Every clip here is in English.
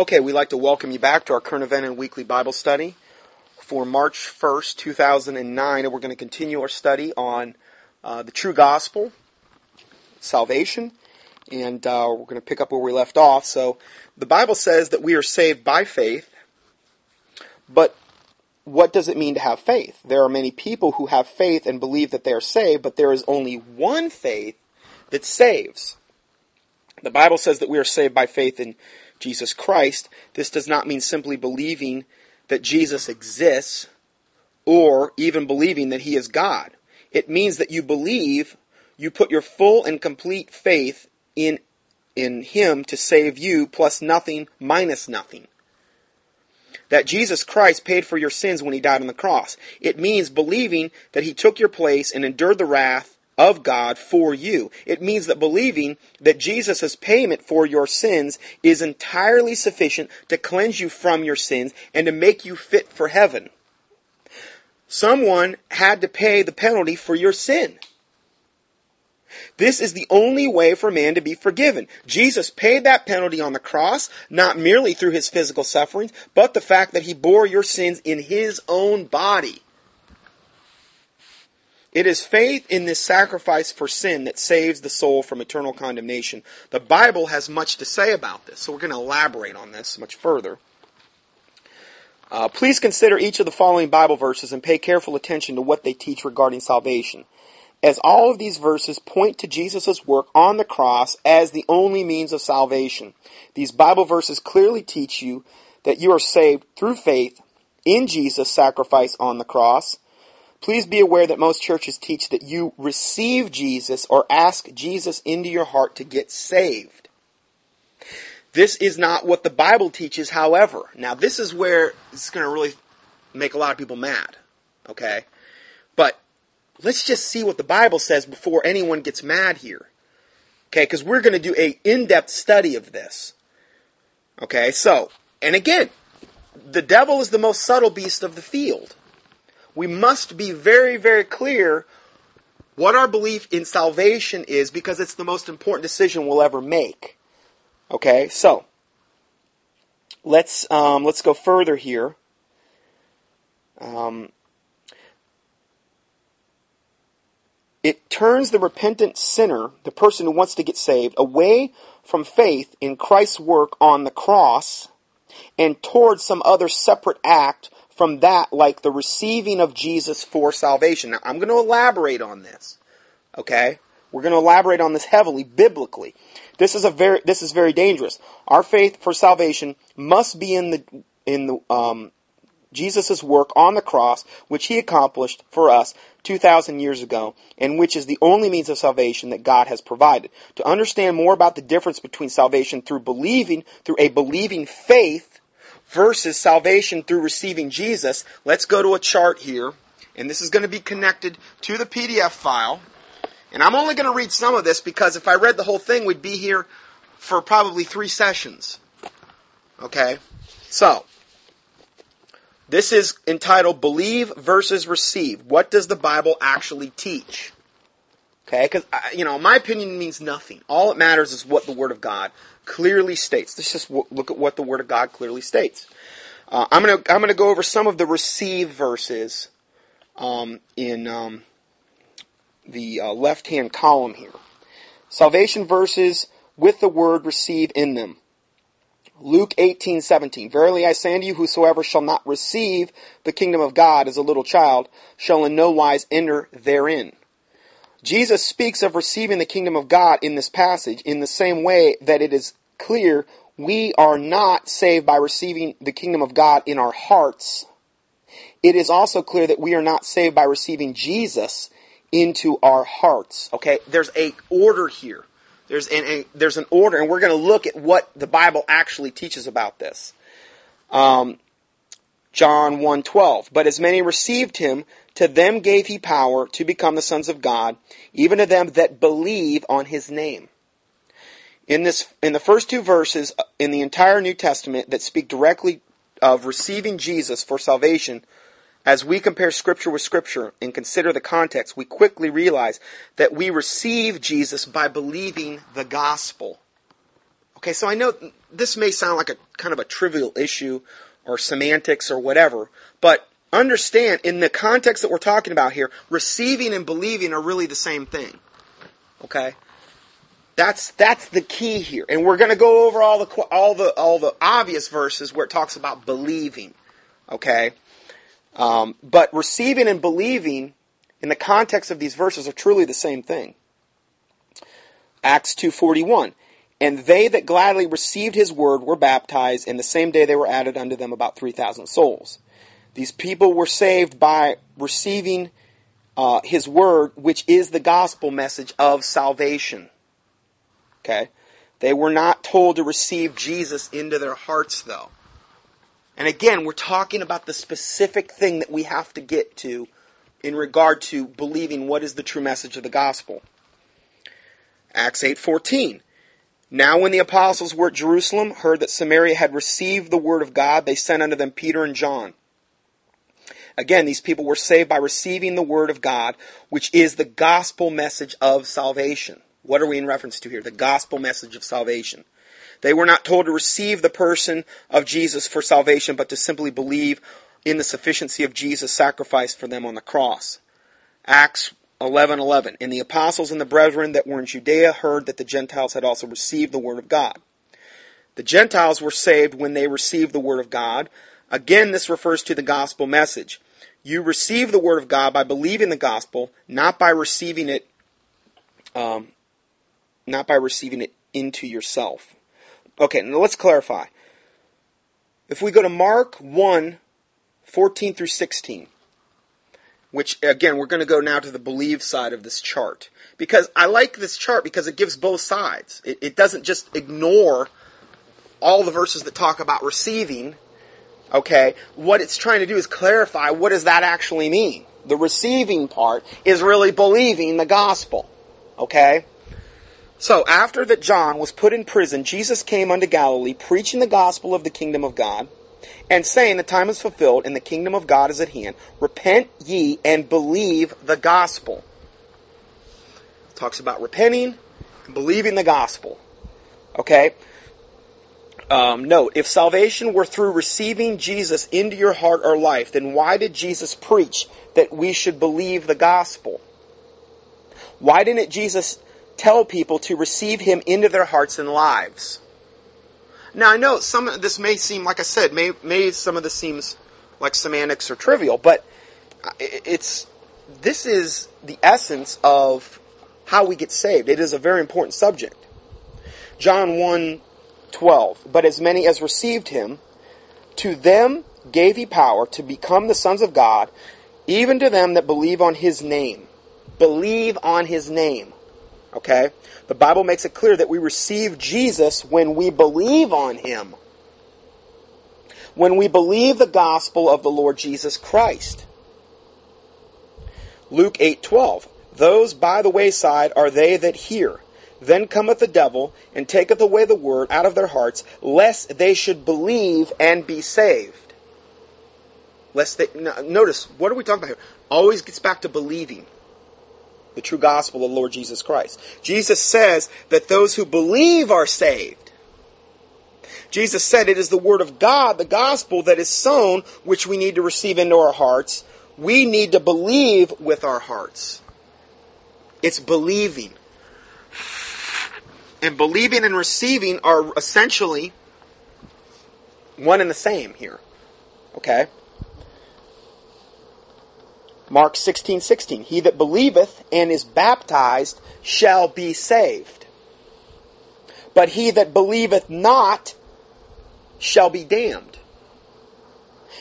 Okay, we'd like to welcome you back to our current event and weekly Bible study for March 1st, 2009, and we're going to continue our study on uh, the true gospel, salvation, and uh, we're going to pick up where we left off. So, the Bible says that we are saved by faith, but what does it mean to have faith? There are many people who have faith and believe that they are saved, but there is only one faith that saves. The Bible says that we are saved by faith in Jesus Christ. This does not mean simply believing that Jesus exists or even believing that he is God. It means that you believe, you put your full and complete faith in, in him to save you plus nothing minus nothing. That Jesus Christ paid for your sins when he died on the cross. It means believing that he took your place and endured the wrath of God for you. It means that believing that Jesus' payment for your sins is entirely sufficient to cleanse you from your sins and to make you fit for heaven. Someone had to pay the penalty for your sin. This is the only way for man to be forgiven. Jesus paid that penalty on the cross, not merely through his physical sufferings, but the fact that he bore your sins in his own body. It is faith in this sacrifice for sin that saves the soul from eternal condemnation. The Bible has much to say about this, so we're going to elaborate on this much further. Uh, please consider each of the following Bible verses and pay careful attention to what they teach regarding salvation, as all of these verses point to Jesus' work on the cross as the only means of salvation. These Bible verses clearly teach you that you are saved through faith in Jesus' sacrifice on the cross Please be aware that most churches teach that you receive Jesus or ask Jesus into your heart to get saved. This is not what the Bible teaches, however. Now, this is where it's going to really make a lot of people mad. Okay? But let's just see what the Bible says before anyone gets mad here. Okay? Because we're going to do a in-depth study of this. Okay? So, and again, the devil is the most subtle beast of the field we must be very, very clear what our belief in salvation is because it's the most important decision we'll ever make. Okay, so let's um, let's go further here. Um, it turns the repentant sinner, the person who wants to get saved, away from faith in Christ's work on the cross and towards some other separate act from that like the receiving of Jesus for salvation. Now, I'm going to elaborate on this. Okay? We're going to elaborate on this heavily biblically. This is a very this is very dangerous. Our faith for salvation must be in the in the um, Jesus' work on the cross, which he accomplished for us 2,000 years ago, and which is the only means of salvation that God has provided. To understand more about the difference between salvation through believing, through a believing faith, versus salvation through receiving Jesus, let's go to a chart here. And this is going to be connected to the PDF file. And I'm only going to read some of this because if I read the whole thing, we'd be here for probably three sessions. Okay? So, this is entitled Believe versus Receive. What does the Bible actually teach? Okay? Because, you know, my opinion means nothing. All that matters is what the Word of God clearly states. Let's just look at what the Word of God clearly states. Uh, I'm gonna I'm gonna go over some of the receive verses um, in um, the uh, left hand column here. Salvation verses with the word receive in them. Luke 18:17 Verily I say unto you whosoever shall not receive the kingdom of God as a little child shall in no wise enter therein. Jesus speaks of receiving the kingdom of God in this passage in the same way that it is clear we are not saved by receiving the kingdom of God in our hearts. It is also clear that we are not saved by receiving Jesus into our hearts. Okay, there's a order here. There's an, a, there's an order, and we're going to look at what the Bible actually teaches about this. Um, John 1:12. But as many received him, to them gave he power to become the sons of God, even to them that believe on his name. In this, in the first two verses uh, in the entire New Testament that speak directly of receiving Jesus for salvation, as we compare scripture with scripture and consider the context, we quickly realize that we receive Jesus by believing the gospel. Okay, so I know this may sound like a kind of a trivial issue or semantics or whatever, but understand in the context that we're talking about here, receiving and believing are really the same thing. Okay? That's that's the key here. And we're going to go over all the all the all the obvious verses where it talks about believing. Okay? Um, but receiving and believing in the context of these verses are truly the same thing. Acts 2:41 and they that gladly received his word were baptized and the same day they were added unto them about 3000 souls. These people were saved by receiving uh, his word which is the gospel message of salvation. Okay? They were not told to receive Jesus into their hearts though. And again, we're talking about the specific thing that we have to get to in regard to believing what is the true message of the gospel. Acts 8:14. Now when the apostles were at Jerusalem, heard that Samaria had received the word of God, they sent unto them Peter and John. Again, these people were saved by receiving the word of God, which is the gospel message of salvation. What are we in reference to here? The gospel message of salvation. They were not told to receive the person of Jesus for salvation, but to simply believe in the sufficiency of Jesus' sacrifice for them on the cross. Acts 11:11 And the apostles and the brethren that were in Judea heard that the Gentiles had also received the word of God. The Gentiles were saved when they received the word of God. Again, this refers to the gospel message. You receive the word of God by believing the gospel, not by receiving it, um, not by receiving it into yourself. Okay, now let's clarify. If we go to Mark 1, 14 through 16, which again, we're going to go now to the believe side of this chart. Because I like this chart because it gives both sides. It, it doesn't just ignore all the verses that talk about receiving. Okay. What it's trying to do is clarify what does that actually mean? The receiving part is really believing the gospel. Okay. So after that John was put in prison, Jesus came unto Galilee preaching the gospel of the kingdom of God and saying the time is fulfilled and the kingdom of God is at hand. Repent ye and believe the gospel. It talks about repenting and believing the gospel. Okay? Um, note, if salvation were through receiving Jesus into your heart or life, then why did Jesus preach that we should believe the gospel? Why didn't Jesus tell people to receive him into their hearts and lives? Now I know some of this may seem, like I said, may, may some of this seems like semantics or trivial, but it's, this is the essence of how we get saved. It is a very important subject. John 1, 12. But as many as received him, to them gave he power to become the sons of God, even to them that believe on his name. Believe on his name. Okay? The Bible makes it clear that we receive Jesus when we believe on Him. When we believe the gospel of the Lord Jesus Christ. Luke 8:12 Those by the wayside are they that hear. Then cometh the devil and taketh away the word out of their hearts, lest they should believe and be saved. Lest they notice what are we talking about here? Always gets back to believing the true gospel of the Lord Jesus Christ. Jesus says that those who believe are saved. Jesus said it is the word of God, the gospel that is sown, which we need to receive into our hearts. We need to believe with our hearts. It's believing. And believing and receiving are essentially one and the same here. Okay? Mark 16, 16. He that believeth and is baptized shall be saved. But he that believeth not shall be damned.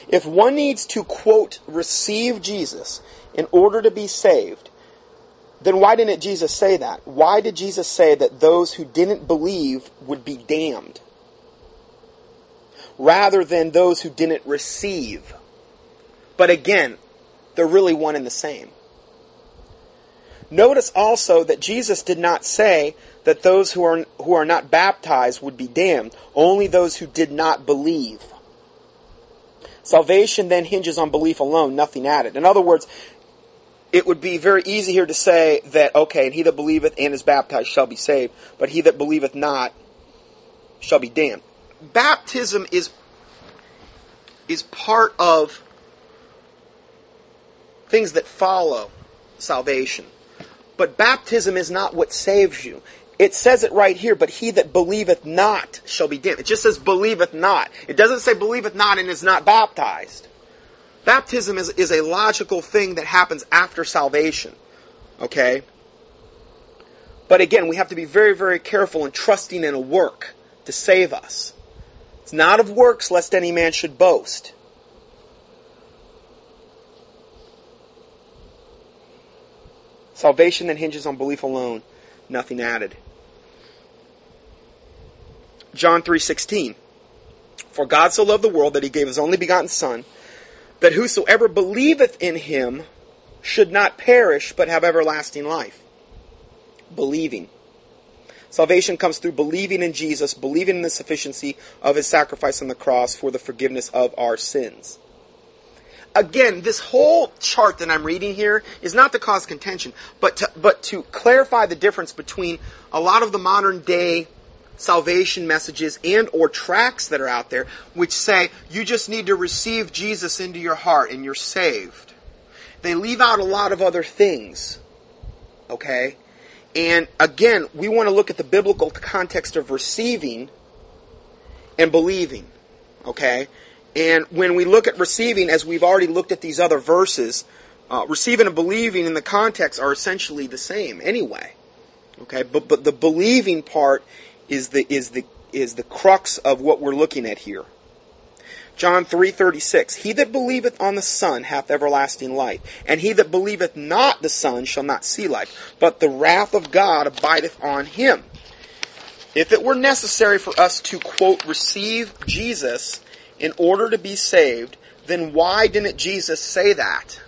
If one needs to, quote, receive Jesus in order to be saved, then why didn't Jesus say that? Why did Jesus say that those who didn't believe would be damned? Rather than those who didn't receive. But again, they're really one and the same. Notice also that Jesus did not say that those who are, who are not baptized would be damned, only those who did not believe. Salvation then hinges on belief alone, nothing added. In other words, it would be very easy here to say that, okay, and he that believeth and is baptized shall be saved, but he that believeth not shall be damned. Baptism is is part of things that follow salvation. But baptism is not what saves you. It says it right here, but he that believeth not shall be damned. It just says believeth not. It doesn't say believeth not and is not baptized. Baptism is, is a logical thing that happens after salvation. Okay? But again, we have to be very, very careful in trusting in a work to save us. It's not of works lest any man should boast. Salvation that hinges on belief alone, nothing added. John 3:16 For God so loved the world that he gave his only begotten son that whosoever believeth in him should not perish but have everlasting life. Believing. Salvation comes through believing in Jesus, believing in the sufficiency of his sacrifice on the cross for the forgiveness of our sins again, this whole chart that I'm reading here is not to cause contention, but to, but to clarify the difference between a lot of the modern day salvation messages and or tracts that are out there which say you just need to receive Jesus into your heart and you're saved. They leave out a lot of other things. Okay? And again, we want to look at the biblical context of receiving and believing. Okay? And when we look at receiving, as we've already looked at these other verses, uh, receiving and believing in the context are essentially the same anyway. Okay, but but the believing part is the is the is the crux of what we're looking at here. John 3:36 He that believeth on the Son hath everlasting life and he that believeth not the Son shall not see life but the wrath of God abideth on him. If it were necessary for us to quote receive Jesus in order to be saved, then why didn't Jesus say that?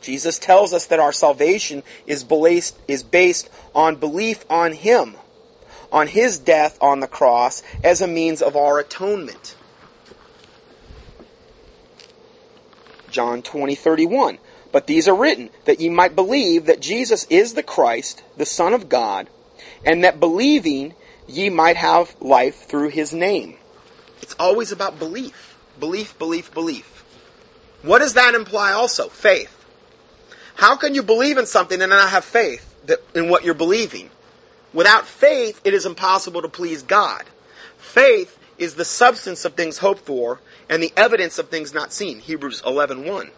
Jesus tells us that our salvation is based, is based on belief on Him, on His death on the cross as a means of our atonement. John 20, 31. But these are written, that ye might believe that Jesus is the Christ, the Son of God, and that believing ye might have life through His name. It's always about belief. Belief, belief, belief. What does that imply also? Faith. How can you believe in something and not have faith in what you're believing? Without faith, it is impossible to please God. Faith is the substance of things hoped for and the evidence of things not seen. Hebrews 11:1.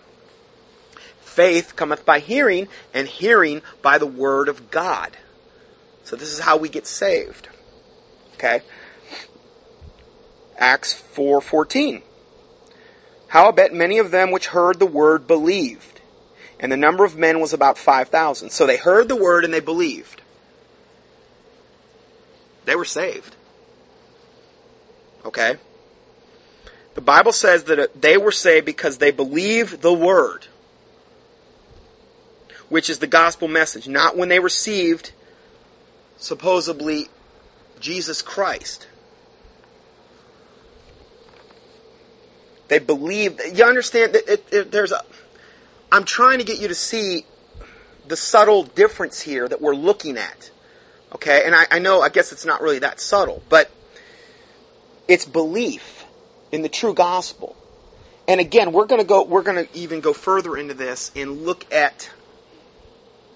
Faith cometh by hearing and hearing by the word of God. So this is how we get saved. Okay? Acts 4:14. Howbeit many of them which heard the word believed, and the number of men was about 5,000. So they heard the word and they believed. They were saved. Okay? The Bible says that they were saved because they believed the word, which is the gospel message, not when they received supposedly Jesus Christ. They believe. You understand it, it, there's a. I'm trying to get you to see the subtle difference here that we're looking at. Okay, and I, I know. I guess it's not really that subtle, but it's belief in the true gospel. And again, we're going to go. We're going to even go further into this and look at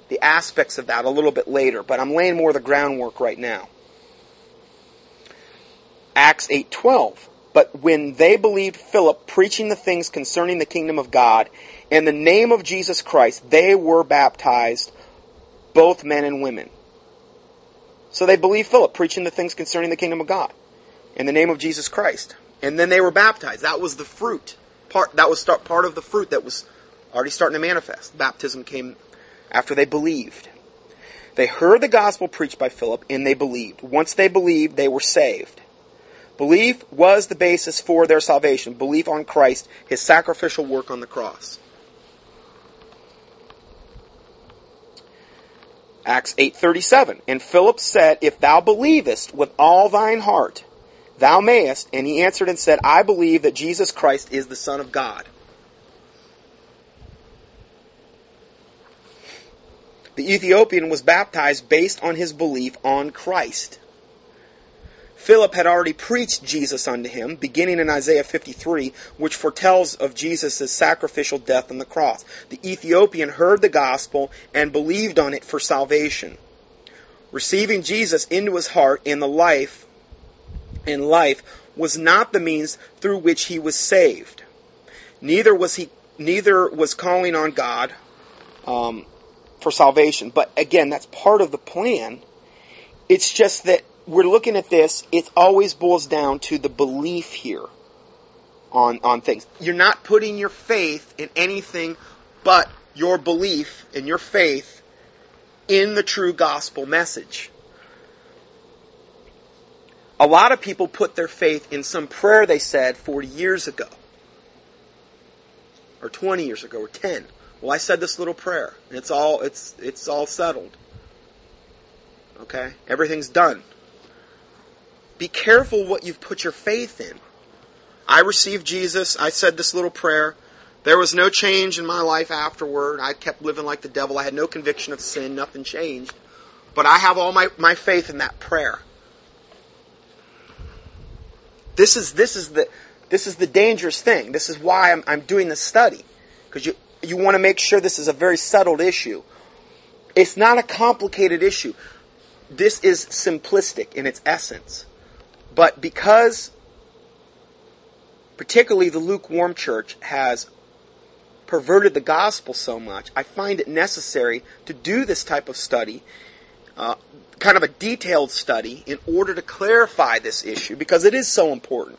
the aspects of that a little bit later. But I'm laying more of the groundwork right now. Acts eight twelve. But when they believed Philip preaching the things concerning the kingdom of God in the name of Jesus Christ, they were baptized, both men and women. So they believed Philip preaching the things concerning the kingdom of God in the name of Jesus Christ. And then they were baptized. That was the fruit. Part, that was start, part of the fruit that was already starting to manifest. Baptism came after they believed. They heard the gospel preached by Philip and they believed. Once they believed, they were saved. Belief was the basis for their salvation. Belief on Christ, His sacrificial work on the cross. Acts 8:37 And Philip said if thou believest with all thine heart thou mayest. And he answered and said I believe that Jesus Christ is the son of God. The Ethiopian was baptized based on his belief on Christ Philip had already preached Jesus unto him, beginning in Isaiah 53, which foretells of Jesus' sacrificial death on the cross. The Ethiopian heard the gospel and believed on it for salvation. Receiving Jesus into his heart in the life, in life, was not the means through which he was saved. Neither was he, neither was calling on God um, for salvation. But again, that's part of the plan. It's just that we're looking at this, it always boils down to the belief here on, on things. You're not putting your faith in anything but your belief and your faith in the true gospel message. A lot of people put their faith in some prayer they said 40 years ago, or 20 years ago, or 10. Well, I said this little prayer, and it's all it's it's all settled. Okay, everything's done. Be careful what you've put your faith in. I received Jesus. I said this little prayer. There was no change in my life afterward. I kept living like the devil. I had no conviction of sin. Nothing changed. But I have all my, my faith in that prayer. This is, this is the, this is the dangerous thing. This is why I'm, I'm doing this study. Because you, you want to make sure this is a very settled issue. It's not a complicated issue. This is simplistic in its essence. But because, particularly the lukewarm church, has perverted the gospel so much, I find it necessary to do this type of study, uh, kind of a detailed study, in order to clarify this issue because it is so important.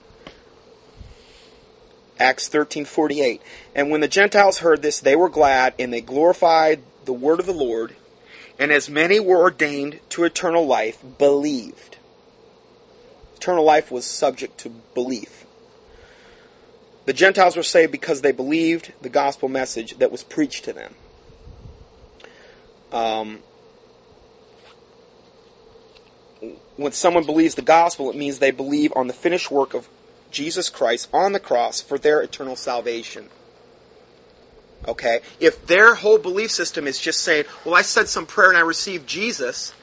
Acts 13:48 And when the Gentiles heard this they were glad and they glorified the word of the Lord and as many were ordained to eternal life believed Eternal life was subject to belief. The Gentiles were saved because they believed the gospel message that was preached to them. Um, when someone believes the gospel, it means they believe on the finished work of Jesus Christ on the cross for their eternal salvation. Okay? If their whole belief system is just saying, well, I said some prayer and I received Jesus,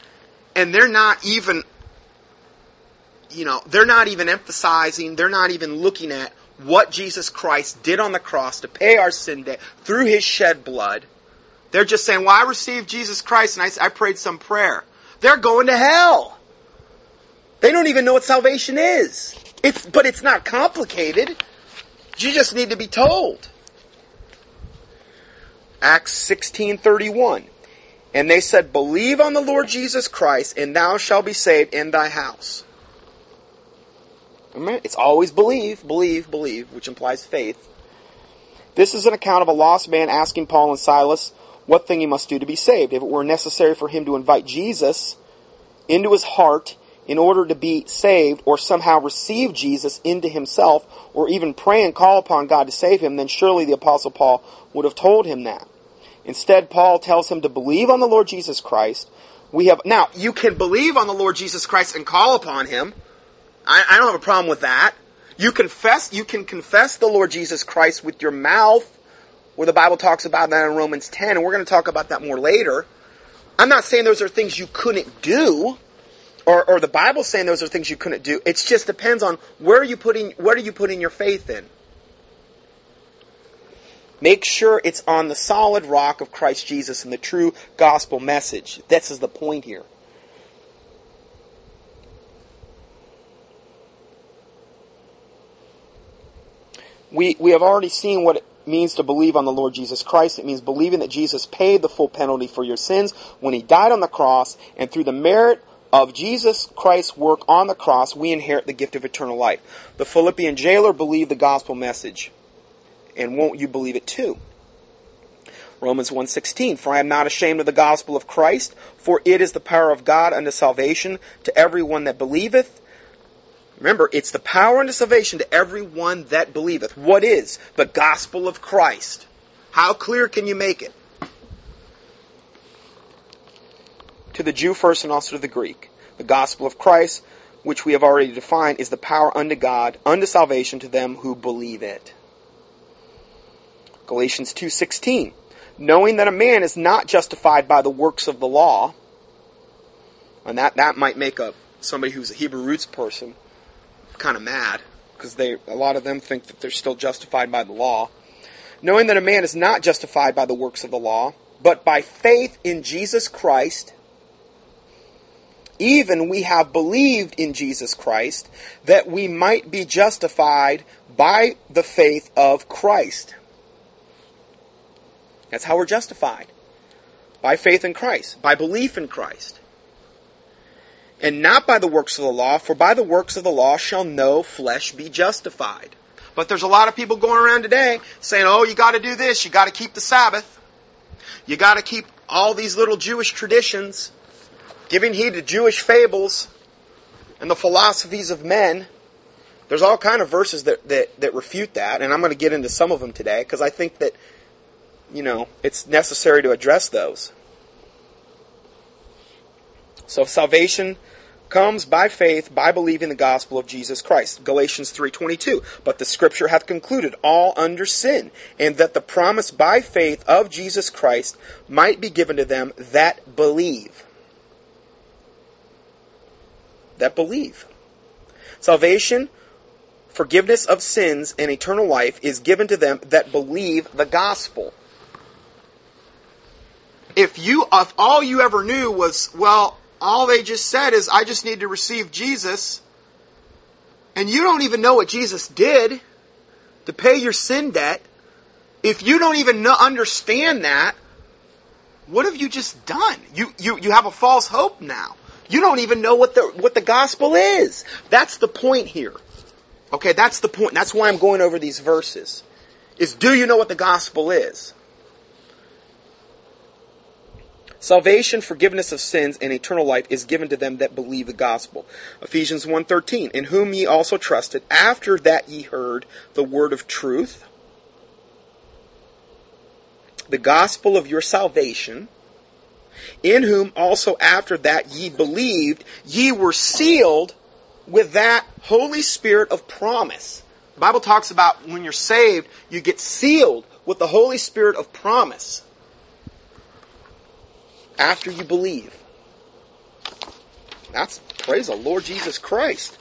and they're not even you know, they're not even emphasizing, they're not even looking at what Jesus Christ did on the cross to pay our sin debt through his shed blood. They're just saying, well, I received Jesus Christ and I, I prayed some prayer. They're going to hell. They don't even know what salvation is. It's, but it's not complicated. You just need to be told. Acts 16:31. And they said, "Believe on the Lord Jesus Christ, and thou shalt be saved in thy house." It's always believe, believe, believe, which implies faith. This is an account of a lost man asking Paul and Silas what thing he must do to be saved. If it were necessary for him to invite Jesus into his heart in order to be saved or somehow receive Jesus into himself or even pray and call upon God to save him, then surely the apostle Paul would have told him that. Instead, Paul tells him to believe on the Lord Jesus Christ. We have, now, you can believe on the Lord Jesus Christ and call upon him. I, I don't have a problem with that. You confess, you can confess the Lord Jesus Christ with your mouth, where the Bible talks about that in Romans 10, and we're going to talk about that more later. I'm not saying those are things you couldn't do, or, or the Bible saying those are things you couldn't do. It just depends on where are you putting, what are you putting your faith in? Make sure it's on the solid rock of Christ Jesus and the true gospel message. This is the point here. We, we have already seen what it means to believe on the Lord Jesus Christ. It means believing that Jesus paid the full penalty for your sins when he died on the cross, and through the merit of Jesus Christ's work on the cross, we inherit the gift of eternal life. The Philippian jailer believed the gospel message. And won't you believe it too? Romans 1:16 For I am not ashamed of the gospel of Christ for it is the power of God unto salvation to everyone that believeth Remember, it's the power unto salvation to everyone that believeth. What is the gospel of Christ? How clear can you make it? To the Jew first and also to the Greek. The gospel of Christ, which we have already defined, is the power unto God, unto salvation to them who believe it. Galatians 2:16 Knowing that a man is not justified by the works of the law, and that, that might make a somebody who's a Hebrew roots person kind of mad because they a lot of them think that they're still justified by the law. Knowing that a man is not justified by the works of the law, but by faith in Jesus Christ, even we have believed in Jesus Christ that we might be justified by the faith of Christ. That's how we're justified. By faith in Christ, by belief in Christ and not by the works of the law, for by the works of the law shall no flesh be justified. But there's a lot of people going around today saying, oh, you gotta do this, you gotta keep the Sabbath, you gotta keep all these little Jewish traditions, giving heed to Jewish fables and the philosophies of men. There's all kind of verses that, that, that refute that, and I'm going to get into some of them today because I think that, you know, it's necessary to address those. So salvation comes by faith, by believing the gospel of Jesus Christ. Galatians 3.22. But the scripture hath concluded all under sin, and that the promise by faith of Jesus Christ might be given to them that believe. That believe. Salvation, forgiveness of sins, and eternal life is given to them that believe the gospel. If you, if all you ever knew was, well, all they just said is, I just need to receive Jesus. And you don't even know what Jesus did to pay your sin debt. If you don't even understand that, what have you just done? You, you, you have a false hope now. You don't even know what the, what the gospel is. That's the point here. Okay, that's the point. That's why I'm going over these verses. Is do you know what the gospel is? Salvation, forgiveness of sins, and eternal life is given to them that believe the gospel. Ephesians 1.13, in whom ye also trusted, after that ye heard the word of truth, the gospel of your salvation, in whom also after that ye believed, ye were sealed with that Holy Spirit of promise. The Bible talks about when you're saved, you get sealed with the Holy Spirit of promise after you believe. That's praise the Lord Jesus Christ.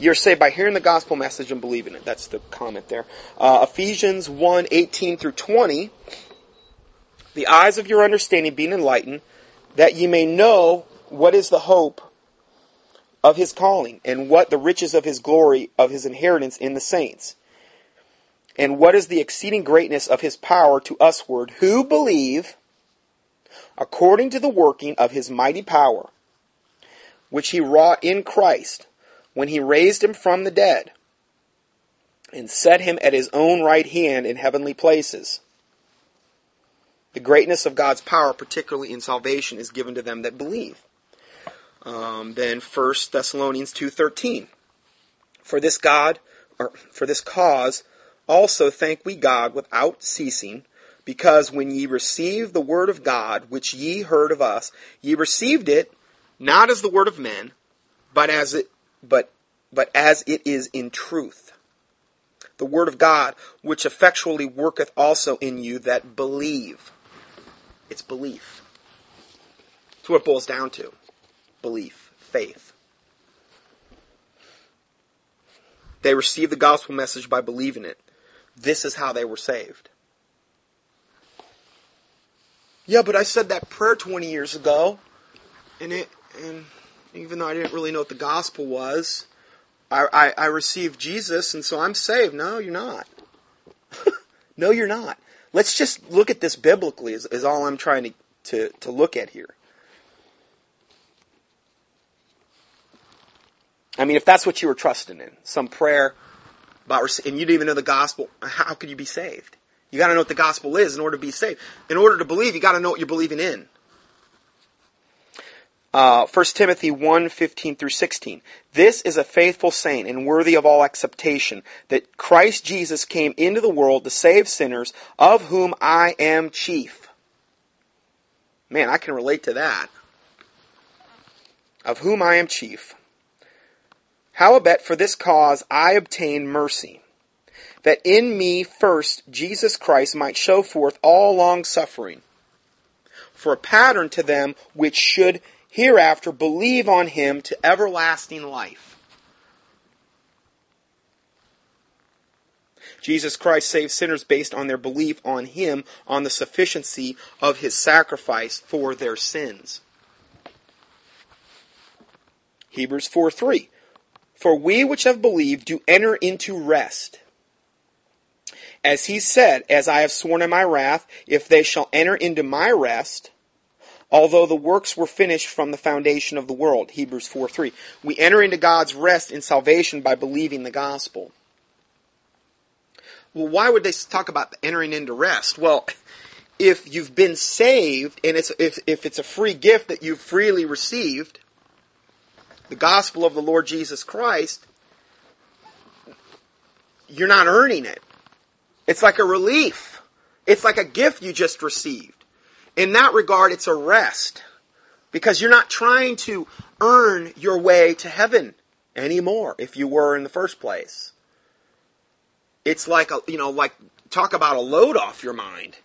You're saved by hearing the gospel message and believing it. That's the comment there. Uh, Ephesians 1, 18 through 20. The eyes of your understanding being enlightened, that ye may know what is the hope of his calling, and what the riches of his glory of his inheritance in the saints, and what is the exceeding greatness of his power to usward who believe according to the working of his mighty power, which he wrought in Christ when he raised him from the dead and set him at his own right hand in heavenly places. The greatness of God's power, particularly in salvation, is given to them that believe. Um, then 1 Thessalonians 2.13. For this God, or for this cause, also thank we God without ceasing, because when ye received the word of God, which ye heard of us, ye received it not as the word of men, but as it, but, but as it is in truth. The word of God, which effectually worketh also in you that believe. It's belief. That's what it boils down to. Belief. Faith. They received the gospel message by believing it. This is how they were saved. Yeah, but I said that prayer 20 years ago, and it, and even though I didn't really know what the gospel was, I, I, I received Jesus, and so I'm saved. No, you're not. no, you're not. Let's just look at this biblically, is, is all I'm trying to, to, to look at here. I mean, if that's what you were trusting in, some prayer about, and you didn't even know the gospel, how could you be saved? You gotta know what the gospel is in order to be saved. In order to believe, you gotta know what you're believing in. Uh, 1 Timothy 1, 15 through 16. This is a faithful saying and worthy of all acceptation, that Christ Jesus came into the world to save sinners, of whom I am chief. Man, I can relate to that. Of whom I am chief. How Howbeit for this cause I obtain mercy that in me first Jesus Christ might show forth all long suffering, for a pattern to them which should hereafter believe on him to everlasting life. Jesus Christ saves sinners based on their belief on him, on the sufficiency of his sacrifice for their sins. Hebrews 4 3. For we which have believed do enter into rest. As he said, As I have sworn in my wrath, if they shall enter into my rest, although the works were finished from the foundation of the world. Hebrews 4 3. We enter into God's rest in salvation by believing the gospel. Well, why would they talk about entering into rest? Well, if you've been saved and it's, if, if it's a free gift that you've freely received, the gospel of the Lord Jesus Christ, you're not earning it. It's like a relief. It's like a gift you just received. In that regard, it's a rest. Because you're not trying to earn your way to heaven anymore if you were in the first place. It's like a, you know, like talk about a load off your mind.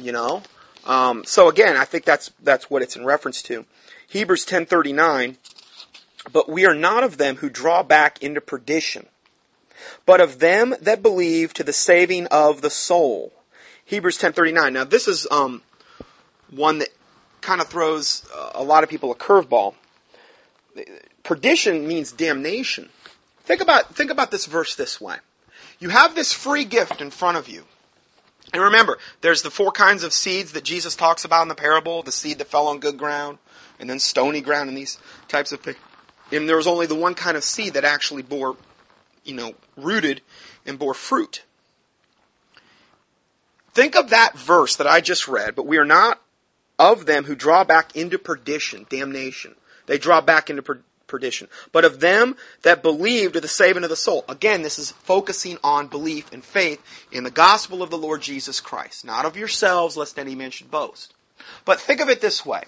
You know? Um, so again, I think that's, that's what it's in reference to. Hebrews 1039, but we are not of them who draw back into perdition but of them that believe to the saving of the soul. Hebrews 10:39. Now this is um, one that kind of throws a lot of people a curveball. Perdition means damnation. Think about think about this verse this way. You have this free gift in front of you. And remember, there's the four kinds of seeds that Jesus talks about in the parable, the seed that fell on good ground, and then stony ground and these types of things. And there was only the one kind of seed that actually bore you know, rooted and bore fruit. Think of that verse that I just read, but we are not of them who draw back into perdition, damnation. They draw back into per- perdition. But of them that believe to the saving of the soul. Again, this is focusing on belief and faith in the gospel of the Lord Jesus Christ. Not of yourselves, lest any man should boast. But think of it this way.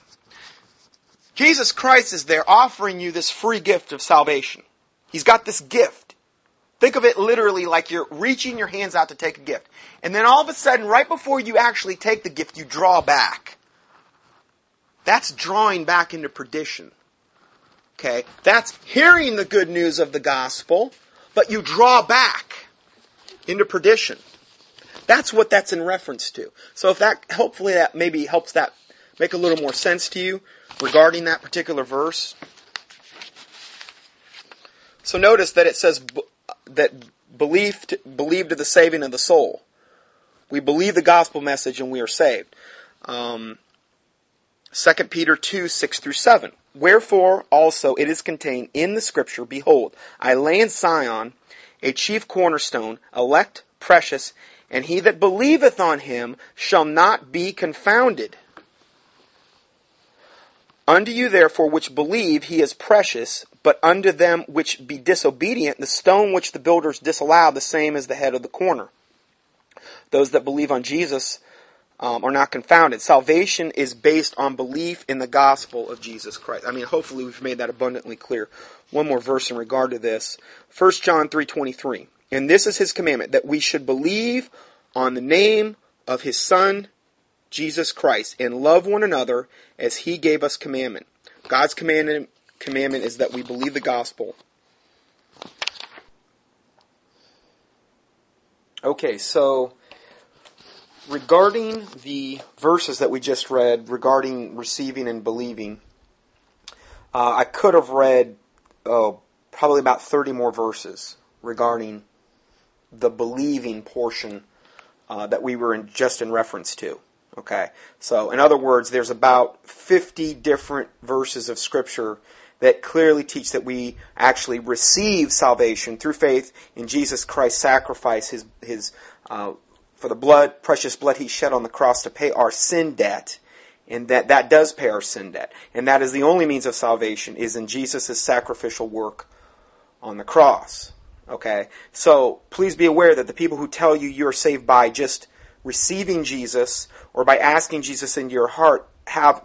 Jesus Christ is there offering you this free gift of salvation. He's got this gift. Think of it literally like you're reaching your hands out to take a gift. And then all of a sudden, right before you actually take the gift, you draw back. That's drawing back into perdition. Okay? That's hearing the good news of the gospel, but you draw back into perdition. That's what that's in reference to. So if that, hopefully that maybe helps that make a little more sense to you regarding that particular verse. So notice that it says that believed, to the saving of the soul. We believe the gospel message and we are saved. Um, 2 Peter 2, 6 through 7. Wherefore also it is contained in the scripture, Behold, I lay in Sion a chief cornerstone, elect, precious, and he that believeth on him shall not be confounded. Unto you therefore which believe he is precious, but unto them which be disobedient, the stone which the builders disallowed, the same is the head of the corner. Those that believe on Jesus um, are not confounded. Salvation is based on belief in the gospel of Jesus Christ. I mean, hopefully we've made that abundantly clear. One more verse in regard to this. 1 John 3.23. And this is his commandment, that we should believe on the name of his son, Jesus Christ and love one another as he gave us commandment. God's commandment, commandment is that we believe the gospel. Okay, so regarding the verses that we just read regarding receiving and believing, uh, I could have read oh, probably about 30 more verses regarding the believing portion uh, that we were in, just in reference to. Okay? So, in other words, there's about 50 different verses of Scripture that clearly teach that we actually receive salvation through faith in Jesus Christ's sacrifice, his, his, uh, for the blood, precious blood he shed on the cross to pay our sin debt. And that, that does pay our sin debt. And that is the only means of salvation, is in Jesus' sacrificial work on the cross. Okay? So, please be aware that the people who tell you you're saved by just receiving Jesus or by asking Jesus into your heart have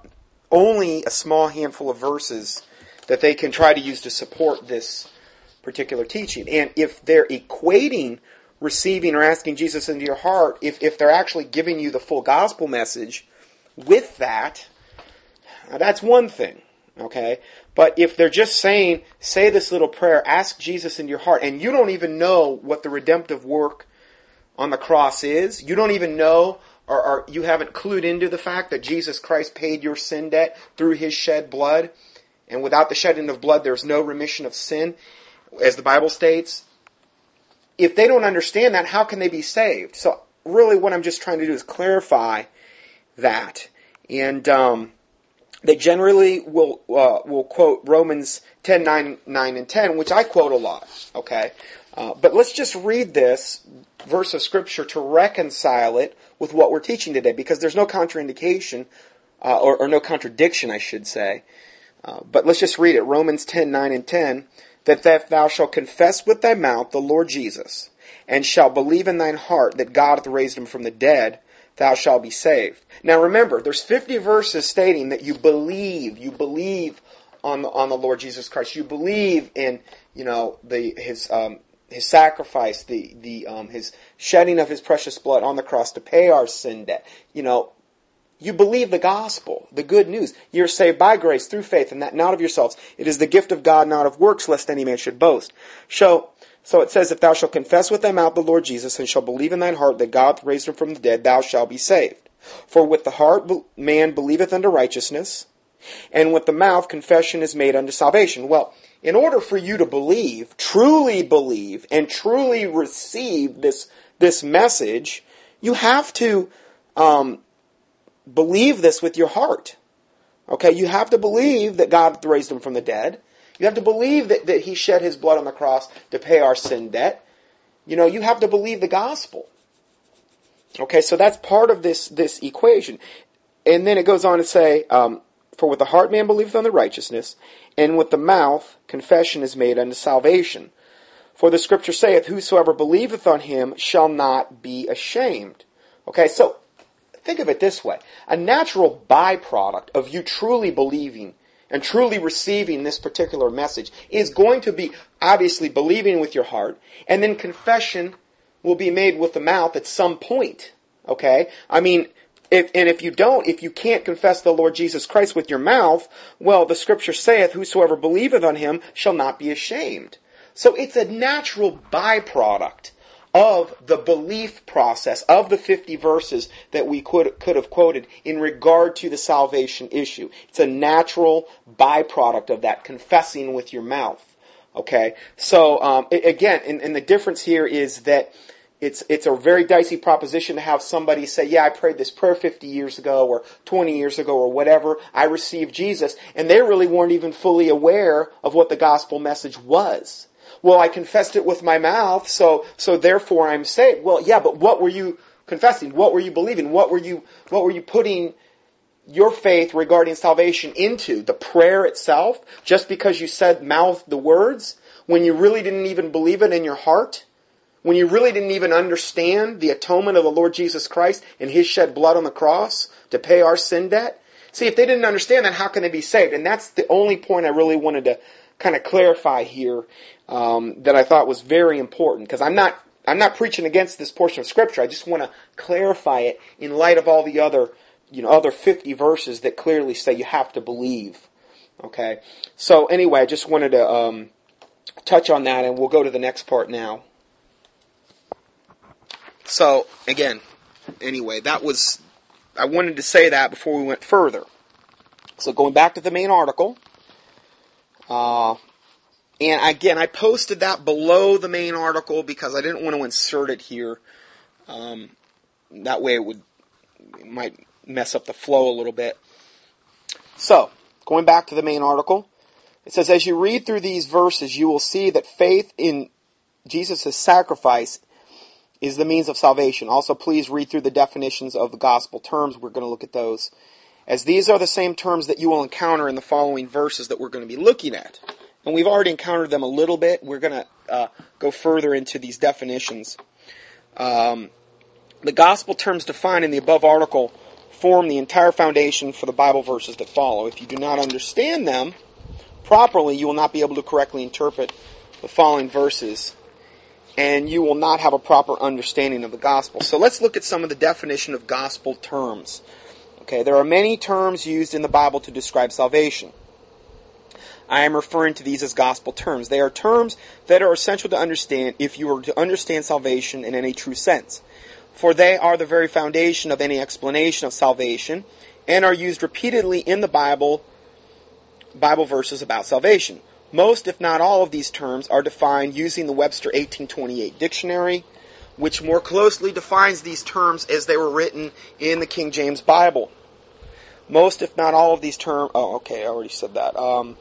only a small handful of verses that they can try to use to support this particular teaching. And if they're equating receiving or asking Jesus into your heart, if, if they're actually giving you the full gospel message with that, that's one thing. Okay? But if they're just saying, say this little prayer, ask Jesus into your heart, and you don't even know what the redemptive work on the cross is, you don't even know or, or you haven't clued into the fact that Jesus Christ paid your sin debt through his shed blood, and without the shedding of blood there's no remission of sin, as the Bible states, if they don't understand that, how can they be saved? So really what I'm just trying to do is clarify that. And um, they generally will uh, will quote Romans 10, 9, 9, and 10, which I quote a lot. Okay? Uh, but let's just read this verse of Scripture to reconcile it with what we're teaching today, because there's no contraindication, uh, or, or, no contradiction, I should say. Uh, but let's just read it. Romans 10, 9, and 10 that, that thou shalt confess with thy mouth the Lord Jesus, and shalt believe in thine heart that God hath raised him from the dead, thou shalt be saved. Now remember, there's 50 verses stating that you believe, you believe on the, on the Lord Jesus Christ. You believe in, you know, the, his, um, his sacrifice, the, the, um, his shedding of his precious blood on the cross to pay our sin debt. You know, you believe the gospel, the good news. You're saved by grace through faith, and that not of yourselves. It is the gift of God, not of works, lest any man should boast. So, so it says, if thou shalt confess with thy mouth the Lord Jesus, and shalt believe in thine heart that God raised him from the dead, thou shalt be saved. For with the heart man believeth unto righteousness, and with the mouth confession is made unto salvation. Well, in order for you to believe, truly believe, and truly receive this, this message, you have to, um, believe this with your heart. Okay, you have to believe that God raised him from the dead. You have to believe that, that he shed his blood on the cross to pay our sin debt. You know, you have to believe the gospel. Okay, so that's part of this, this equation. And then it goes on to say, um, for with the heart man believeth unto righteousness, and with the mouth confession is made unto salvation. For the scripture saith, Whosoever believeth on him shall not be ashamed. Okay, so Think of it this way. A natural byproduct of you truly believing and truly receiving this particular message is going to be obviously believing with your heart, and then confession will be made with the mouth at some point. Okay? I mean, if, and if you don't, if you can't confess the Lord Jesus Christ with your mouth, well, the scripture saith, whosoever believeth on him shall not be ashamed. So it's a natural byproduct of the belief process of the 50 verses that we could, could have quoted in regard to the salvation issue. It's a natural byproduct of that, confessing with your mouth. Okay? So, um, again, and, and the difference here is that it's it's a very dicey proposition to have somebody say, "Yeah, I prayed this prayer 50 years ago or 20 years ago or whatever. I received Jesus," and they really weren't even fully aware of what the gospel message was well, I confessed it with my mouth, so, so therefore I'm saved. Well, yeah, but what were you confessing? What were you believing? What were you, what were you putting your faith regarding salvation into? The prayer itself? Just because you said mouth the words? When you really didn't even believe it in your heart? When you really didn't even understand the atonement of the Lord Jesus Christ and His shed blood on the cross to pay our sin debt? See, if they didn't understand that, how can they be saved? And that's the only point I really wanted to kind of clarify here um, that I thought was very important because I'm not I'm not preaching against this portion of scripture. I just want to clarify it in light of all the other you know other 50 verses that clearly say you have to believe. Okay, so anyway, I just wanted to um, touch on that, and we'll go to the next part now. So again, anyway, that was I wanted to say that before we went further. So going back to the main article, uh, and again, I posted that below the main article because I didn't want to insert it here. Um, that way it would it might mess up the flow a little bit. So, going back to the main article, it says, as you read through these verses, you will see that faith in Jesus' sacrifice is the means of salvation. Also, please read through the definitions of the gospel terms. We're going to look at those. As these are the same terms that you will encounter in the following verses that we're going to be looking at and we've already encountered them a little bit. We're going to uh, go further into these definitions. Um, the gospel terms defined in the above article form the entire foundation for the Bible verses that follow. If you do not understand them properly, you will not be able to correctly interpret the following verses, and you will not have a proper understanding of the gospel. So let's look at some of the definition of gospel terms. Okay, there are many terms used in the Bible to describe salvation. I am referring to these as gospel terms. They are terms that are essential to understand if you are to understand salvation in any true sense. For they are the very foundation of any explanation of salvation and are used repeatedly in the Bible, Bible verses about salvation. Most, if not all, of these terms are defined using the Webster 1828 dictionary, which more closely defines these terms as they were written in the King James Bible. Most, if not all, of these terms. Oh, okay, I already said that. Um,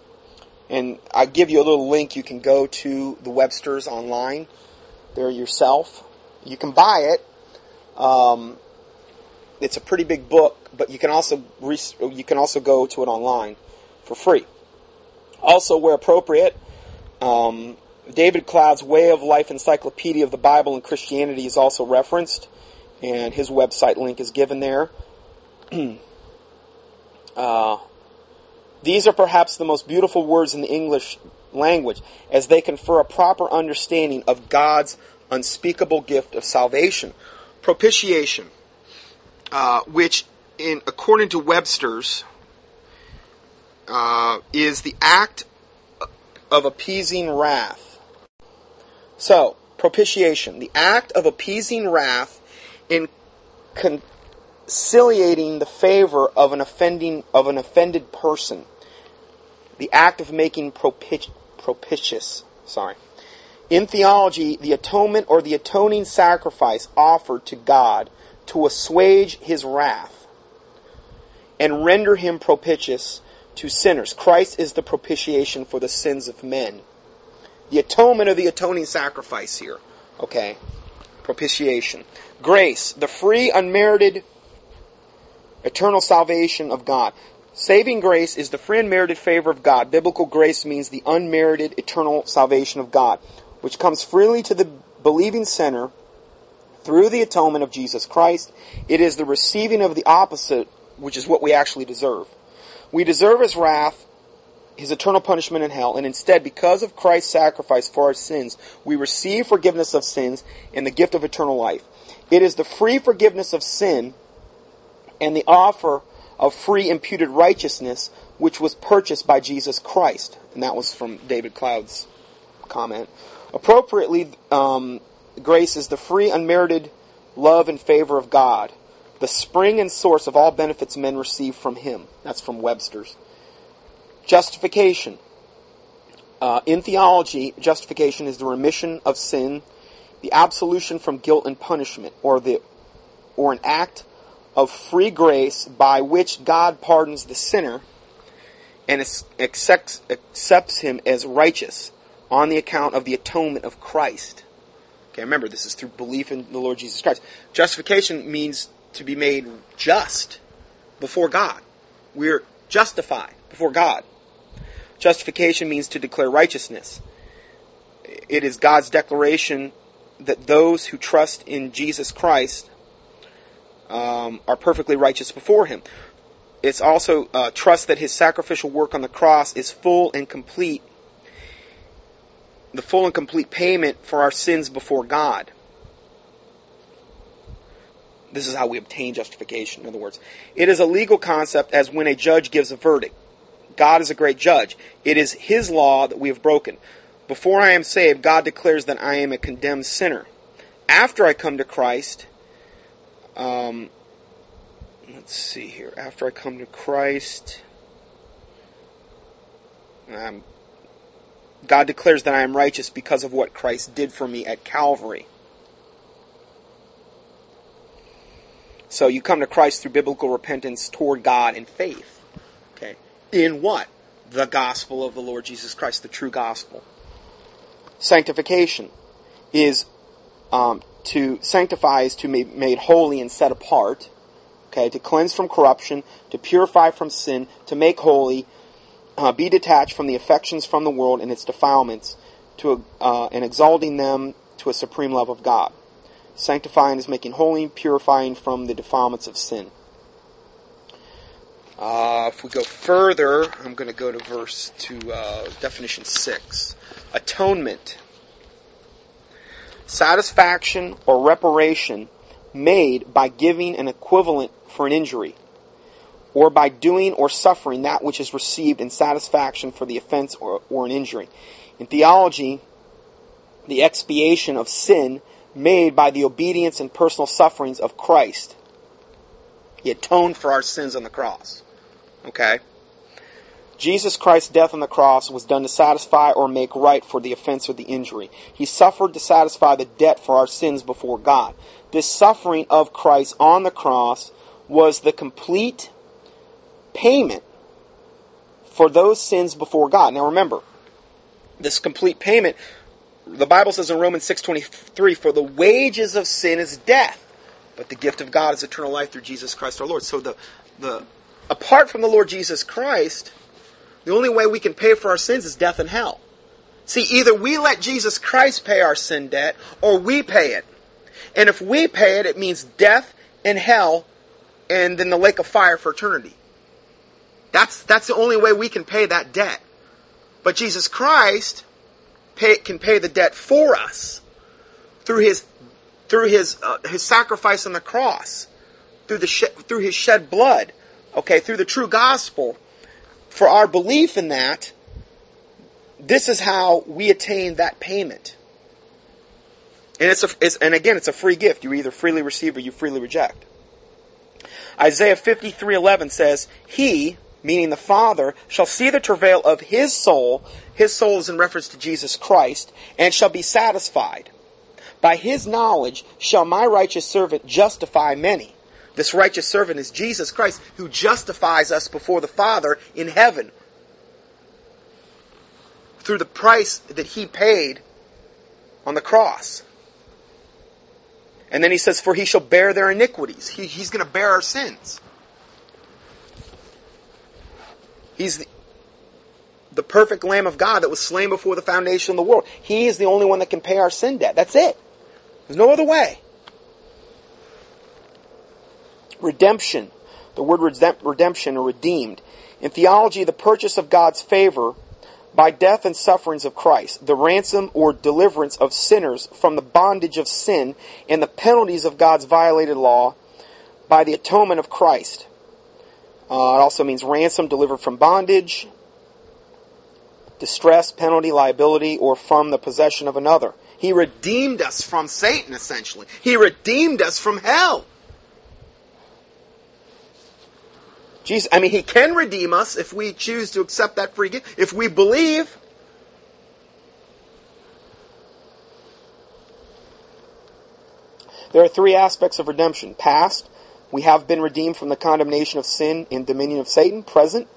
and I give you a little link. You can go to the Webster's online there yourself. You can buy it. Um, it's a pretty big book, but you can also you can also go to it online for free. Also, where appropriate, um, David Cloud's Way of Life Encyclopedia of the Bible and Christianity is also referenced, and his website link is given there. uh, these are perhaps the most beautiful words in the English language, as they confer a proper understanding of God's unspeakable gift of salvation. Propitiation, uh, which, in according to Webster's, uh, is the act of appeasing wrath. So, propitiation, the act of appeasing wrath in conciliating the favor of an offending of an offended person. The act of making propic- propitious. Sorry. In theology, the atonement or the atoning sacrifice offered to God to assuage his wrath and render him propitious to sinners. Christ is the propitiation for the sins of men. The atonement of the atoning sacrifice here. Okay. Propitiation. Grace, the free, unmerited, eternal salvation of God. Saving grace is the free unmerited favor of God. Biblical grace means the unmerited eternal salvation of God, which comes freely to the believing sinner through the atonement of Jesus Christ. It is the receiving of the opposite, which is what we actually deserve. We deserve his wrath, his eternal punishment in hell, and instead, because of Christ's sacrifice for our sins, we receive forgiveness of sins and the gift of eternal life. It is the free forgiveness of sin and the offer of free imputed righteousness which was purchased by Jesus Christ. And that was from David Cloud's comment. Appropriately, um, grace is the free, unmerited love and favor of God the spring and source of all benefits men receive from him. That's from Webster's. Justification. Uh, in theology, justification is the remission of sin, the absolution from guilt and punishment, or the or an act of free grace by which God pardons the sinner and accepts, accepts him as righteous on the account of the atonement of Christ. Okay, remember this is through belief in the Lord Jesus Christ. Justification means to be made just before God. We're justified before God. Justification means to declare righteousness. It is God's declaration that those who trust in Jesus Christ um, are perfectly righteous before Him. It's also uh, trust that His sacrificial work on the cross is full and complete, the full and complete payment for our sins before God. This is how we obtain justification, in other words. It is a legal concept as when a judge gives a verdict. God is a great judge. It is His law that we have broken. Before I am saved, God declares that I am a condemned sinner. After I come to Christ, um, let's see here. After I come to Christ, um, God declares that I am righteous because of what Christ did for me at Calvary. So you come to Christ through biblical repentance toward God and faith. Okay. In what? The gospel of the Lord Jesus Christ, the true gospel. Sanctification is um, to sanctify is to be made holy and set apart. Okay, to cleanse from corruption, to purify from sin, to make holy, uh, be detached from the affections from the world and its defilements, to uh, and exalting them to a supreme love of God. Sanctifying is making holy, purifying from the defilements of sin. Uh, if we go further, I'm going to go to verse to uh, definition six. Atonement, satisfaction or reparation made by giving an equivalent for an injury, or by doing or suffering that which is received in satisfaction for the offense or, or an injury. In theology, the expiation of sin made by the obedience and personal sufferings of Christ. He atoned for our sins on the cross. Okay? Jesus Christ's death on the cross was done to satisfy or make right for the offense or the injury. He suffered to satisfy the debt for our sins before God. This suffering of Christ on the cross was the complete payment for those sins before God. Now remember, this complete payment, the Bible says in Romans 6:23, for the wages of sin is death, but the gift of God is eternal life through Jesus Christ our Lord. So the the apart from the Lord Jesus Christ, the only way we can pay for our sins is death and hell. See, either we let Jesus Christ pay our sin debt, or we pay it. And if we pay it, it means death and hell, and then the lake of fire for eternity. That's, that's the only way we can pay that debt. But Jesus Christ pay, can pay the debt for us through his, through his, uh, his sacrifice on the cross, through the, through his shed blood, okay, through the true gospel for our belief in that, this is how we attain that payment. And it's, a, it's and again, it's a free gift. You either freely receive or you freely reject. Isaiah 53:11 says, "He, meaning the Father, shall see the travail of his soul. His soul is in reference to Jesus Christ, and shall be satisfied. By his knowledge shall my righteous servant justify many." This righteous servant is Jesus Christ who justifies us before the Father in heaven through the price that he paid on the cross. And then he says, For he shall bear their iniquities. He, he's going to bear our sins. He's the, the perfect Lamb of God that was slain before the foundation of the world. He is the only one that can pay our sin debt. That's it. There's no other way. Redemption. The word redemption or redeemed. In theology, the purchase of God's favor by death and sufferings of Christ, the ransom or deliverance of sinners from the bondage of sin and the penalties of God's violated law by the atonement of Christ. Uh, it also means ransom delivered from bondage, distress, penalty, liability, or from the possession of another. He redeemed us from Satan, essentially. He redeemed us from hell. Jesus, I mean, He can redeem us if we choose to accept that free gift, if we believe. There are three aspects of redemption. Past, we have been redeemed from the condemnation of sin and dominion of Satan. Present,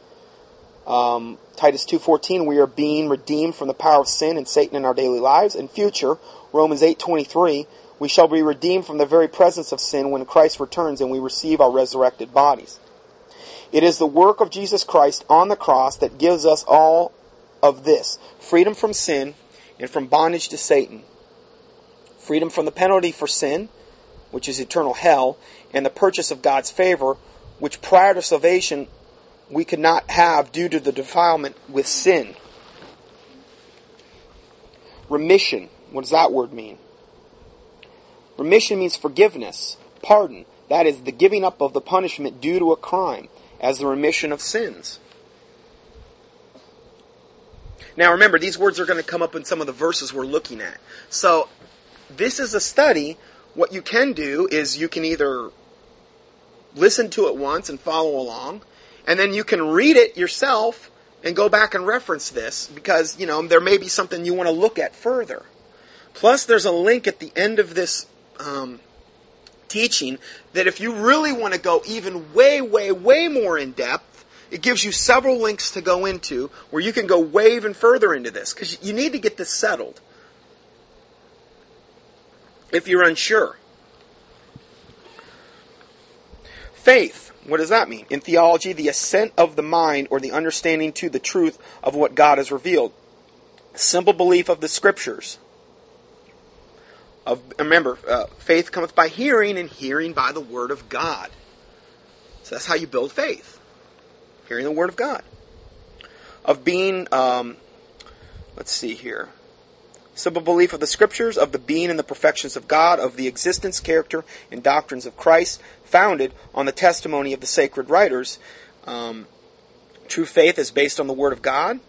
um, Titus 2.14, we are being redeemed from the power of sin and Satan in our daily lives. And future, Romans 8.23, we shall be redeemed from the very presence of sin when Christ returns and we receive our resurrected bodies. It is the work of Jesus Christ on the cross that gives us all of this freedom from sin and from bondage to Satan, freedom from the penalty for sin, which is eternal hell, and the purchase of God's favor, which prior to salvation we could not have due to the defilement with sin. Remission. What does that word mean? Remission means forgiveness, pardon. That is the giving up of the punishment due to a crime as the remission of sins. Now remember, these words are going to come up in some of the verses we're looking at. So, this is a study. What you can do is you can either listen to it once and follow along, and then you can read it yourself and go back and reference this because, you know, there may be something you want to look at further. Plus, there's a link at the end of this um, teaching that if you really want to go even way, way, way more in depth, it gives you several links to go into where you can go way even further into this because you need to get this settled. If you're unsure. Faith. What does that mean? In theology, the assent of the mind or the understanding to the truth of what God has revealed. Simple belief of the scriptures remember, uh, faith cometh by hearing, and hearing by the word of God. So that's how you build faith, hearing the word of God. Of being, um, let's see here, simple belief of the scriptures, of the being and the perfections of God, of the existence, character, and doctrines of Christ, founded on the testimony of the sacred writers. Um, true faith is based on the Word of God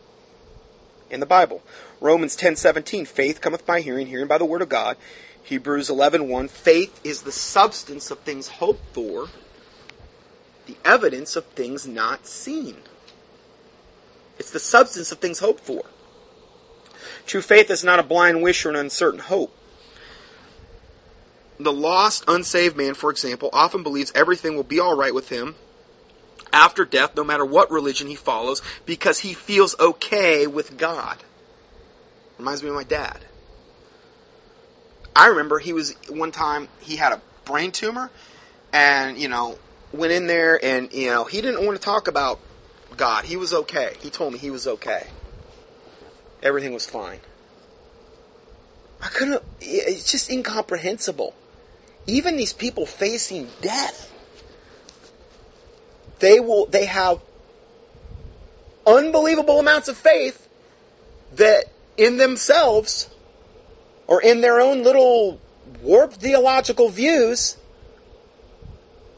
in the Bible. Romans 10:17, faith cometh by hearing, hearing by the Word of God. Hebrews 11:1, faith is the substance of things hoped for, the evidence of things not seen. It's the substance of things hoped for. True faith is not a blind wish or an uncertain hope. The lost, unsaved man, for example, often believes everything will be alright with him after death, no matter what religion he follows, because he feels okay with God. Reminds me of my dad. I remember he was, one time, he had a brain tumor, and, you know, went in there and, you know, he didn't want to talk about God. He was okay. He told me he was okay. Everything was fine. I couldn't, it's just incomprehensible. Even these people facing death, they will, they have unbelievable amounts of faith that in themselves or in their own little warped theological views,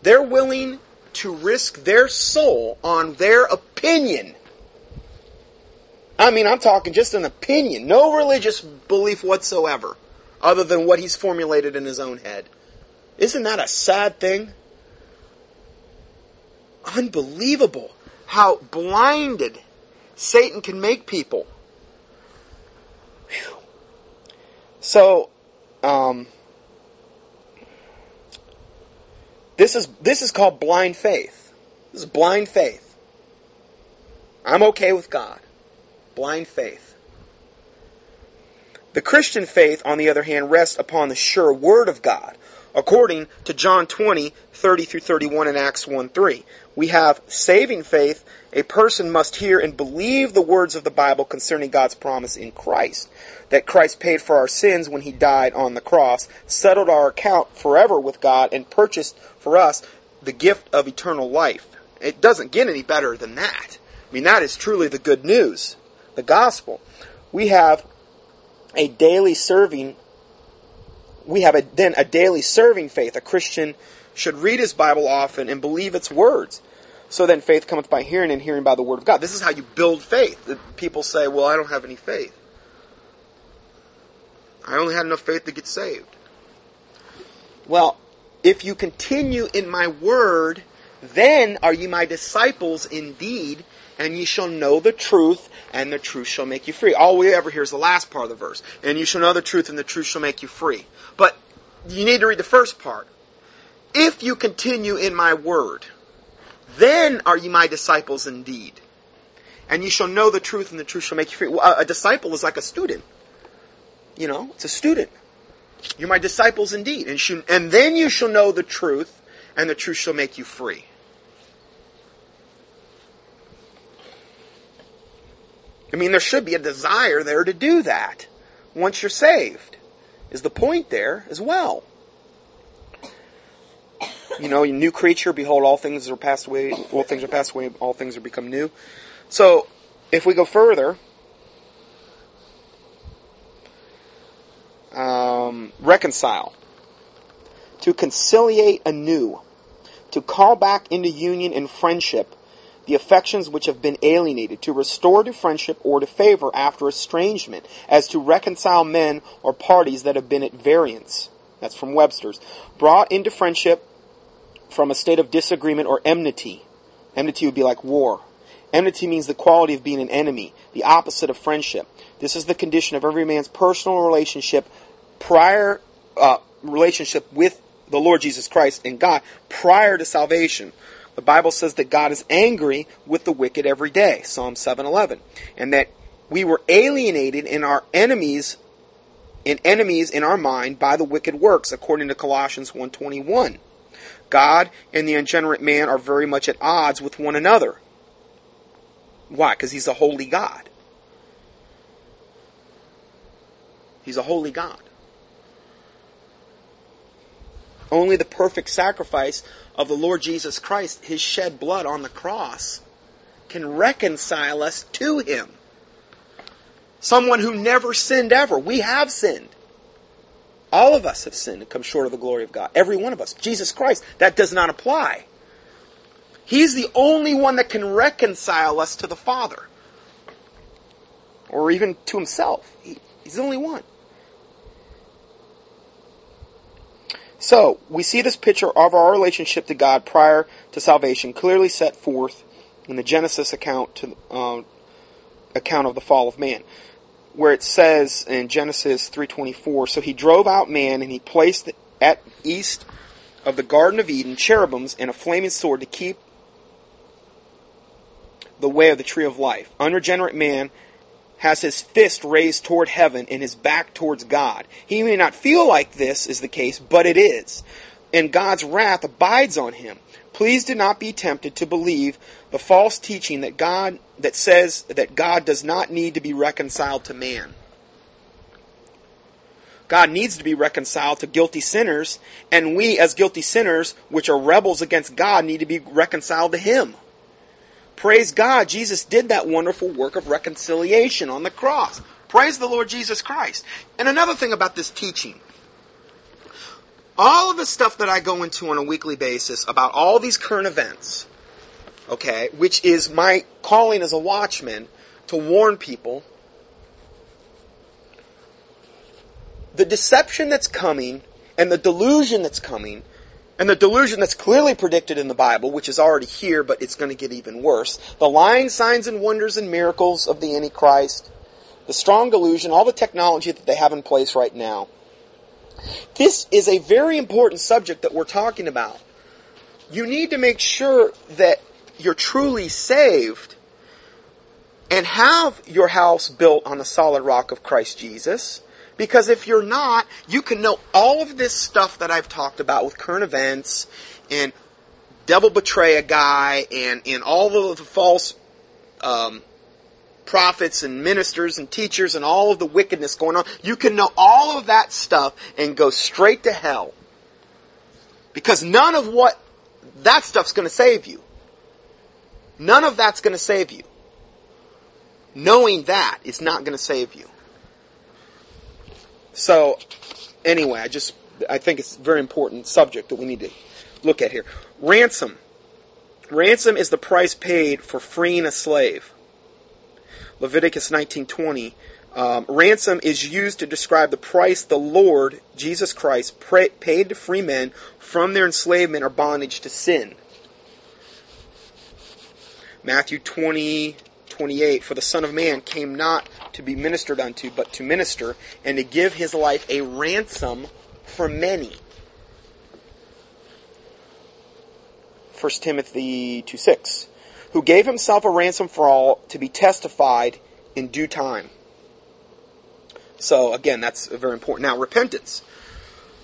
they're willing to risk their soul on their opinion. I mean, I'm talking just an opinion, no religious belief whatsoever, other than what he's formulated in his own head. Isn't that a sad thing? Unbelievable how blinded Satan can make people. So, um, this is this is called blind faith. This is blind faith. I'm okay with God. Blind faith. The Christian faith, on the other hand, rests upon the sure word of God, according to John 20, 30 through 31 and Acts 1 3. We have saving faith. A person must hear and believe the words of the Bible concerning God's promise in Christ. That Christ paid for our sins when he died on the cross, settled our account forever with God, and purchased for us the gift of eternal life. It doesn't get any better than that. I mean, that is truly the good news, the gospel. We have a daily serving we have a, then a daily serving faith. A Christian should read his Bible often and believe its words. So then faith cometh by hearing and hearing by the word of God. This is how you build faith. People say, well, I don't have any faith. I only had enough faith to get saved. Well, if you continue in my word, then are ye my disciples indeed, and ye shall know the truth, and the truth shall make you free. All we ever hear is the last part of the verse. And you shall know the truth, and the truth shall make you free. But you need to read the first part. If you continue in my word, then are ye my disciples indeed. And ye shall know the truth, and the truth shall make you free. Well, a disciple is like a student. You know, it's a student. You're my disciples indeed. And, sh- and then you shall know the truth, and the truth shall make you free. I mean, there should be a desire there to do that once you're saved, is the point there as well. You know, new creature, behold, all things are passed away, all things are passed away, all things are become new. So, if we go further, um, reconcile, to conciliate anew, to call back into union and friendship the affections which have been alienated, to restore to friendship or to favor after estrangement, as to reconcile men or parties that have been at variance. That's from Webster's. Brought into friendship from a state of disagreement or enmity. Enmity would be like war. Enmity means the quality of being an enemy, the opposite of friendship. This is the condition of every man's personal relationship prior, uh, relationship with the Lord Jesus Christ and God prior to salvation. The Bible says that God is angry with the wicked every day, Psalm 7:11, and that we were alienated in our enemies in enemies in our mind by the wicked works according to Colossians 1:21. God and the ungenerate man are very much at odds with one another. Why? Because he's a holy God. He's a holy God. Only the perfect sacrifice of the Lord Jesus Christ, his shed blood on the cross, can reconcile us to him. Someone who never sinned ever. We have sinned. All of us have sinned and come short of the glory of God. Every one of us. Jesus Christ, that does not apply. He's the only one that can reconcile us to the Father. Or even to himself. He, he's the only one. So, we see this picture of our relationship to God prior to salvation clearly set forth in the Genesis account to, uh, account of the fall of man, where it says in Genesis 3:24, so he drove out man and he placed at east of the Garden of Eden cherubims and a flaming sword to keep the way of the tree of life. Unregenerate man has his fist raised toward heaven and his back towards God. He may not feel like this is the case, but it is. And God's wrath abides on him. Please do not be tempted to believe the false teaching that God that says that God does not need to be reconciled to man. God needs to be reconciled to guilty sinners, and we as guilty sinners, which are rebels against God, need to be reconciled to him. Praise God, Jesus did that wonderful work of reconciliation on the cross. Praise the Lord Jesus Christ. And another thing about this teaching. All of the stuff that I go into on a weekly basis about all these current events, okay, which is my calling as a watchman to warn people, the deception that's coming and the delusion that's coming and the delusion that's clearly predicted in the Bible, which is already here, but it's going to get even worse. The lying signs and wonders and miracles of the Antichrist. The strong delusion, all the technology that they have in place right now. This is a very important subject that we're talking about. You need to make sure that you're truly saved and have your house built on the solid rock of Christ Jesus because if you're not, you can know all of this stuff that I've talked about with current events and devil betray a guy and, and all of the false um, prophets and ministers and teachers and all of the wickedness going on. You can know all of that stuff and go straight to hell. Because none of what that stuff's going to save you. None of that's going to save you. Knowing that is not going to save you. So, anyway, I just, I think it's a very important subject that we need to look at here. Ransom. Ransom is the price paid for freeing a slave. Leviticus 19:20. Um, ransom is used to describe the price the Lord Jesus Christ paid to free men from their enslavement or bondage to sin. Matthew 20, 28, For the Son of Man came not to be ministered unto, but to minister, and to give his life a ransom for many. 1 Timothy 2 6, who gave himself a ransom for all to be testified in due time. So again, that's very important. Now, repentance.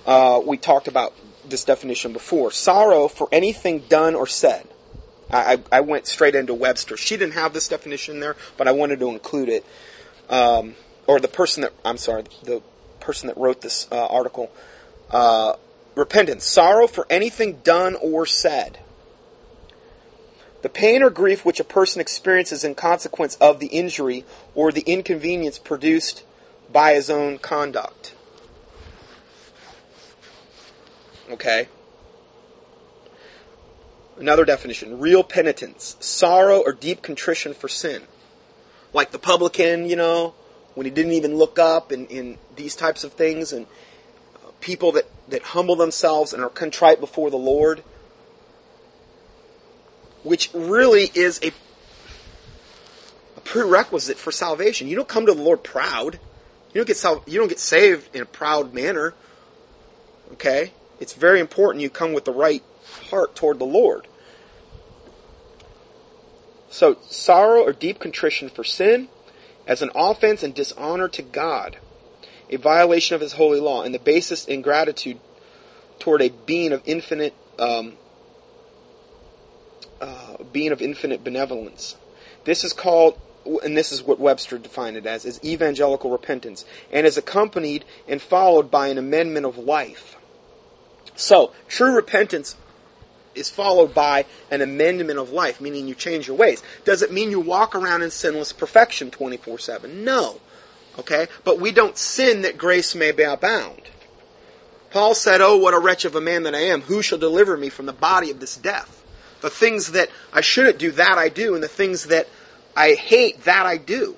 Uh, we talked about this definition before. Sorrow for anything done or said. I, I, went straight into Webster. She didn't have this definition there, but I wanted to include it. Um, or the person that, I'm sorry, the person that wrote this uh, article. Uh, repentance, sorrow for anything done or said. The pain or grief which a person experiences in consequence of the injury or the inconvenience produced by his own conduct. Okay? Another definition, real penitence, sorrow or deep contrition for sin. Like the publican, you know, when he didn't even look up and in these types of things and uh, people that, that humble themselves and are contrite before the Lord, which really is a, a prerequisite for salvation. You don't come to the Lord proud. You don't get sal- you don't get saved in a proud manner. Okay? It's very important you come with the right heart toward the Lord. So, sorrow or deep contrition for sin as an offense and dishonor to God, a violation of His holy law, and the basis in gratitude toward a being of infinite um, uh, being of infinite benevolence. This is called, and this is what Webster defined it as, is evangelical repentance, and is accompanied and followed by an amendment of life. So, true repentance is followed by an amendment of life, meaning you change your ways. Does it mean you walk around in sinless perfection 24 7? No. Okay? But we don't sin that grace may be abound. Paul said, Oh, what a wretch of a man that I am. Who shall deliver me from the body of this death? The things that I shouldn't do, that I do, and the things that I hate, that I do.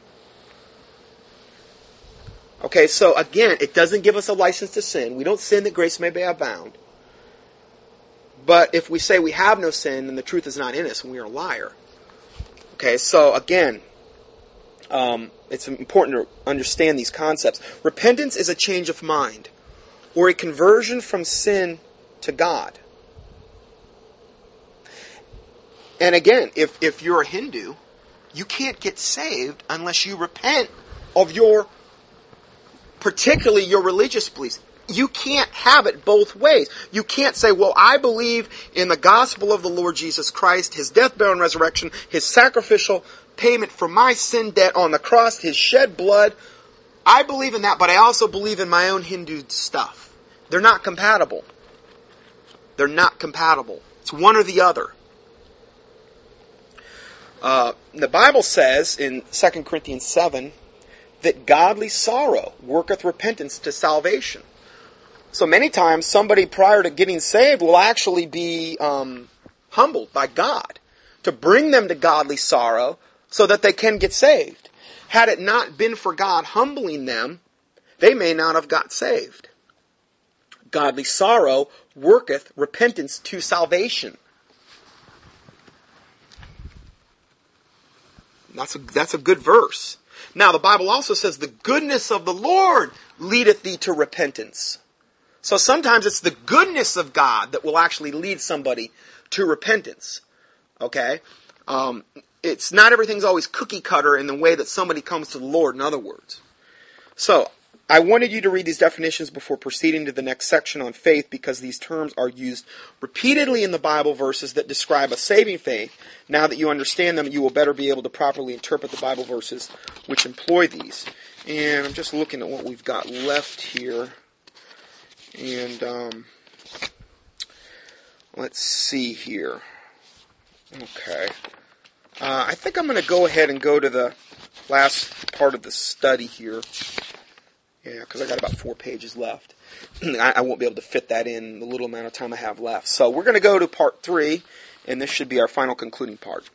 Okay, so again, it doesn't give us a license to sin. We don't sin that grace may be abound. But if we say we have no sin, then the truth is not in us, and we are a liar. Okay, so again, um, it's important to understand these concepts. Repentance is a change of mind, or a conversion from sin to God. And again, if, if you're a Hindu, you can't get saved unless you repent of your, particularly your religious beliefs. You can't have it both ways. You can't say, well, I believe in the gospel of the Lord Jesus Christ, His death, burial, and resurrection, His sacrificial payment for my sin debt on the cross, His shed blood. I believe in that, but I also believe in my own Hindu stuff. They're not compatible. They're not compatible. It's one or the other. Uh, the Bible says in 2 Corinthians 7 that godly sorrow worketh repentance to salvation. So many times somebody prior to getting saved will actually be um, humbled by God to bring them to godly sorrow so that they can get saved. Had it not been for God humbling them, they may not have got saved. Godly sorrow worketh repentance to salvation. That's a, that's a good verse. Now, the Bible also says, the goodness of the Lord leadeth thee to repentance. So sometimes it's the goodness of God that will actually lead somebody to repentance. Okay? Um, it's not everything's always cookie cutter in the way that somebody comes to the Lord, in other words. So, I wanted you to read these definitions before proceeding to the next section on faith because these terms are used repeatedly in the Bible verses that describe a saving faith. Now that you understand them, you will better be able to properly interpret the Bible verses which employ these. And I'm just looking at what we've got left here. And um, let's see here. Okay. Uh, I think I'm going to go ahead and go to the last part of the study here. Yeah, because I got about four pages left. I, I, won't be able to fit that in the little amount of time I have left. So we're going to go to part three, and this should be our final concluding part.